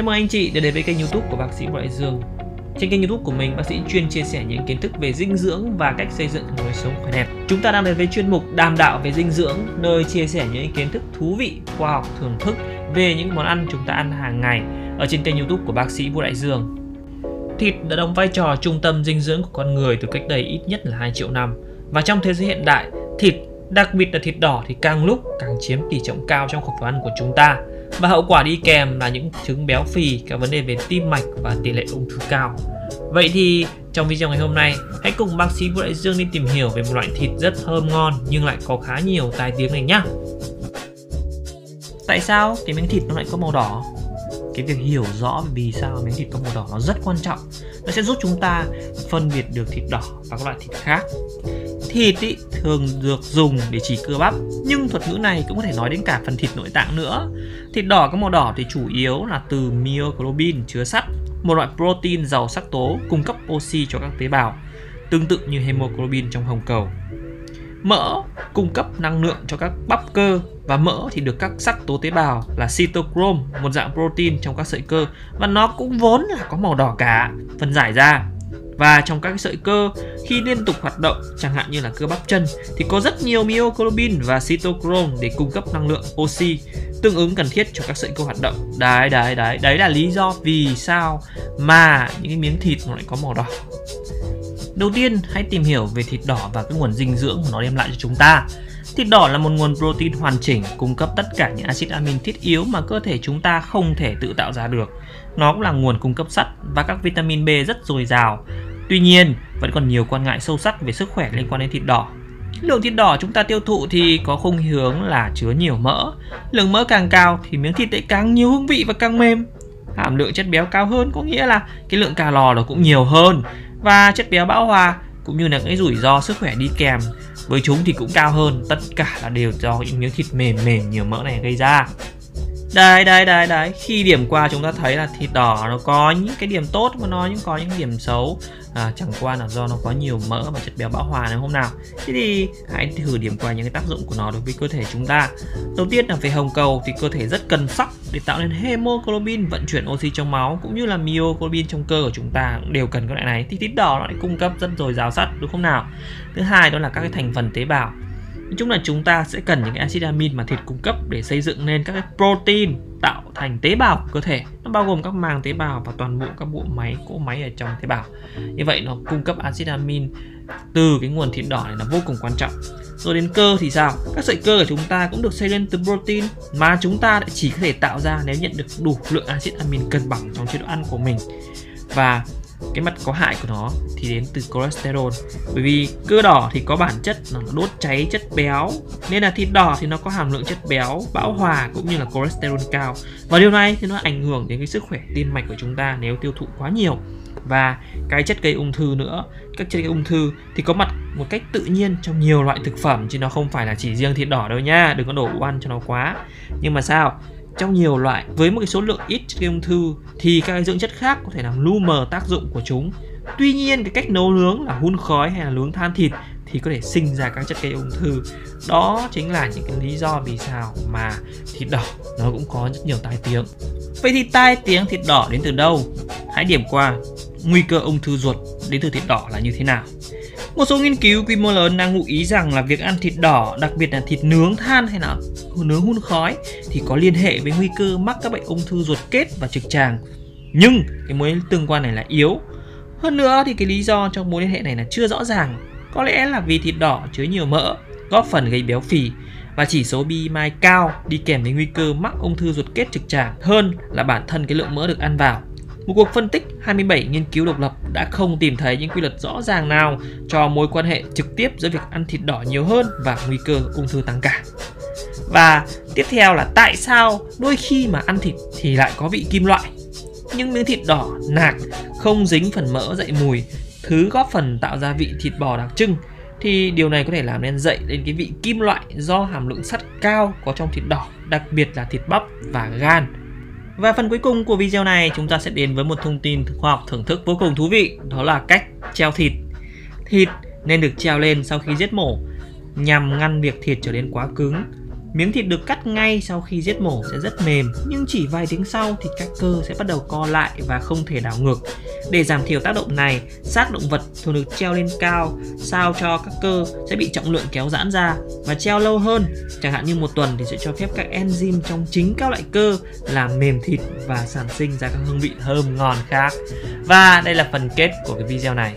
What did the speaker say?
Chào mừng anh chị đã đến với kênh youtube của bác sĩ Vũ Đại Dương. Trên kênh youtube của mình, bác sĩ chuyên chia sẻ những kiến thức về dinh dưỡng và cách xây dựng lối sống khỏe đẹp. Chúng ta đang đến với chuyên mục đàm đạo về dinh dưỡng Nơi chia sẻ những kiến thức thú vị, khoa học, thưởng thức về những món ăn chúng ta ăn hàng ngày Ở trên kênh youtube của bác sĩ Vũ Đại Dương. Thịt đã đóng vai trò trung tâm dinh dưỡng của con người từ cách đây ít nhất là 2 triệu năm. Và trong thế giới hiện đại, thịt đặc biệt là thịt đỏ thì càng lúc càng chiếm tỷ trọng cao trong khẩu phần ăn của chúng ta và hậu quả đi kèm là những chứng béo phì, các vấn đề về tim mạch và tỷ lệ ung thư cao. Vậy thì trong video ngày hôm nay, hãy cùng bác sĩ Vũ Đại Dương đi tìm hiểu về một loại thịt rất thơm ngon nhưng lại có khá nhiều tai tiếng này nhá. Tại sao cái miếng thịt nó lại có màu đỏ? Cái việc hiểu rõ vì sao miếng thịt có màu đỏ nó rất quan trọng. Nó sẽ giúp chúng ta phân biệt được thịt đỏ và các loại thịt khác thịt ý, thường được dùng để chỉ cơ bắp. Nhưng thuật ngữ này cũng có thể nói đến cả phần thịt nội tạng nữa. Thịt đỏ có màu đỏ thì chủ yếu là từ myoglobin chứa sắt một loại protein giàu sắc tố cung cấp oxy cho các tế bào tương tự như hemoglobin trong hồng cầu. Mỡ cung cấp năng lượng cho các bắp cơ và mỡ thì được các sắc tố tế bào là cytochrome một dạng protein trong các sợi cơ và nó cũng vốn là có màu đỏ cả. Phân giải ra và trong các sợi cơ, khi liên tục hoạt động, chẳng hạn như là cơ bắp chân, thì có rất nhiều myoglobin và cytochrome để cung cấp năng lượng oxy tương ứng cần thiết cho các sợi cơ hoạt động. Đấy đấy đấy. Đấy là lý do vì sao mà những cái miếng thịt nó lại có màu đỏ đầu tiên hãy tìm hiểu về thịt đỏ và cái nguồn dinh dưỡng mà nó đem lại cho chúng ta Thịt đỏ là một nguồn protein hoàn chỉnh cung cấp tất cả những axit amin thiết yếu mà cơ thể chúng ta không thể tự tạo ra được. Nó cũng là nguồn cung cấp sắt và các vitamin B rất dồi dào. Tuy nhiên, vẫn còn nhiều quan ngại sâu sắc về sức khỏe liên quan đến thịt đỏ. Lượng thịt đỏ chúng ta tiêu thụ thì có khung hướng là chứa nhiều mỡ. Lượng mỡ càng cao thì miếng thịt lại càng nhiều hương vị và càng mềm. Hàm lượng chất béo cao hơn có nghĩa là cái lượng calo nó cũng nhiều hơn và chất béo bão hòa cũng như là cái rủi ro sức khỏe đi kèm với chúng thì cũng cao hơn. Tất cả là đều do những miếng thịt mềm mềm nhiều mỡ này gây ra. Đây đây đây đấy khi điểm qua chúng ta thấy là thịt đỏ nó có những cái điểm tốt mà nó cũng có những điểm xấu. À, chẳng qua là do nó có nhiều mỡ và chất béo bão hòa này hôm nào. Thế thì hãy thử điểm qua những cái tác dụng của nó đối với cơ thể chúng ta. Đầu tiên là về hồng cầu thì cơ thể rất cần sắt để tạo nên hemoglobin vận chuyển oxy trong máu cũng như là myoglobin trong cơ của chúng ta cũng đều cần cái loại này thì thịt đỏ nó lại cung cấp rất dồi dào sắt đúng không nào thứ hai đó là các cái thành phần tế bào Nói chung là chúng ta sẽ cần những cái acid amin mà thịt cung cấp để xây dựng nên các cái protein tạo thành tế bào của cơ thể. Nó bao gồm các màng tế bào và toàn bộ các bộ máy, cỗ máy ở trong tế bào. Như vậy nó cung cấp acid amin từ cái nguồn thịt đỏ này là vô cùng quan trọng. Rồi đến cơ thì sao? Các sợi cơ của chúng ta cũng được xây lên từ protein mà chúng ta lại chỉ có thể tạo ra nếu nhận được đủ lượng axit amin cân bằng trong chế độ ăn của mình. Và cái mặt có hại của nó thì đến từ cholesterol bởi vì cơ đỏ thì có bản chất là nó đốt cháy chất béo, nên là thịt đỏ thì nó có hàm lượng chất béo, bão hòa cũng như là cholesterol cao và điều này thì nó ảnh hưởng đến cái sức khỏe tim mạch của chúng ta nếu tiêu thụ quá nhiều và cái chất gây ung thư nữa. Các chất gây ung thư thì có mặt một cách tự nhiên trong nhiều loại thực phẩm, chứ nó không phải là chỉ riêng thịt đỏ đâu nha, đừng có đổ ăn cho nó quá. Nhưng mà sao? Trong nhiều loại, với một cái số lượng ít chất gây ung thư thì các dưỡng chất khác có thể làm lu mờ tác dụng của chúng. Tuy nhiên, cái cách nấu nướng là hun khói hay là nướng than thịt thì có thể sinh ra các chất gây ung thư. Đó chính là những cái lý do vì sao mà thịt đỏ nó cũng có rất nhiều tai tiếng. Vậy thì tai tiếng thịt đỏ đến từ đâu? Hãy điểm qua nguy cơ ung thư ruột đến từ thịt đỏ là như thế nào một số nghiên cứu quy mô lớn đang ngụ ý rằng là việc ăn thịt đỏ, đặc biệt là thịt nướng than hay là nướng hun khói thì có liên hệ với nguy cơ mắc các bệnh ung thư ruột kết và trực tràng. Nhưng cái mối tương quan này là yếu. Hơn nữa thì cái lý do trong mối liên hệ này là chưa rõ ràng. Có lẽ là vì thịt đỏ chứa nhiều mỡ, góp phần gây béo phì và chỉ số BMI cao đi kèm với nguy cơ mắc ung thư ruột kết trực tràng hơn là bản thân cái lượng mỡ được ăn vào. Một cuộc phân tích 27 nghiên cứu độc lập đã không tìm thấy những quy luật rõ ràng nào cho mối quan hệ trực tiếp giữa việc ăn thịt đỏ nhiều hơn và nguy cơ ung thư tăng cả. Và tiếp theo là tại sao đôi khi mà ăn thịt thì lại có vị kim loại. Những miếng thịt đỏ nạc không dính phần mỡ dậy mùi, thứ góp phần tạo ra vị thịt bò đặc trưng thì điều này có thể làm nên dậy đến cái vị kim loại do hàm lượng sắt cao có trong thịt đỏ, đặc biệt là thịt bắp và gan và phần cuối cùng của video này, chúng ta sẽ đến với một thông tin khoa học thưởng thức vô cùng thú vị, Đó là cách treo thịt. Thịt nên được treo lên sau khi giết mổ, Nhằm ngăn việc thịt trở nên quá cứng. Miếng thịt được cắt ngay sau khi giết mổ sẽ rất mềm, nhưng chỉ vài tiếng sau thì các cơ sẽ bắt đầu co lại và không thể đảo ngược. Để giảm thiểu tác động này, xác động vật thường được treo lên cao sao cho các cơ sẽ bị trọng lượng kéo giãn ra và treo lâu hơn. Chẳng hạn như một tuần thì sẽ cho phép các enzyme trong chính các loại cơ làm mềm thịt và sản sinh ra các hương vị thơm ngon khác. Và đây là phần kết của cái video này.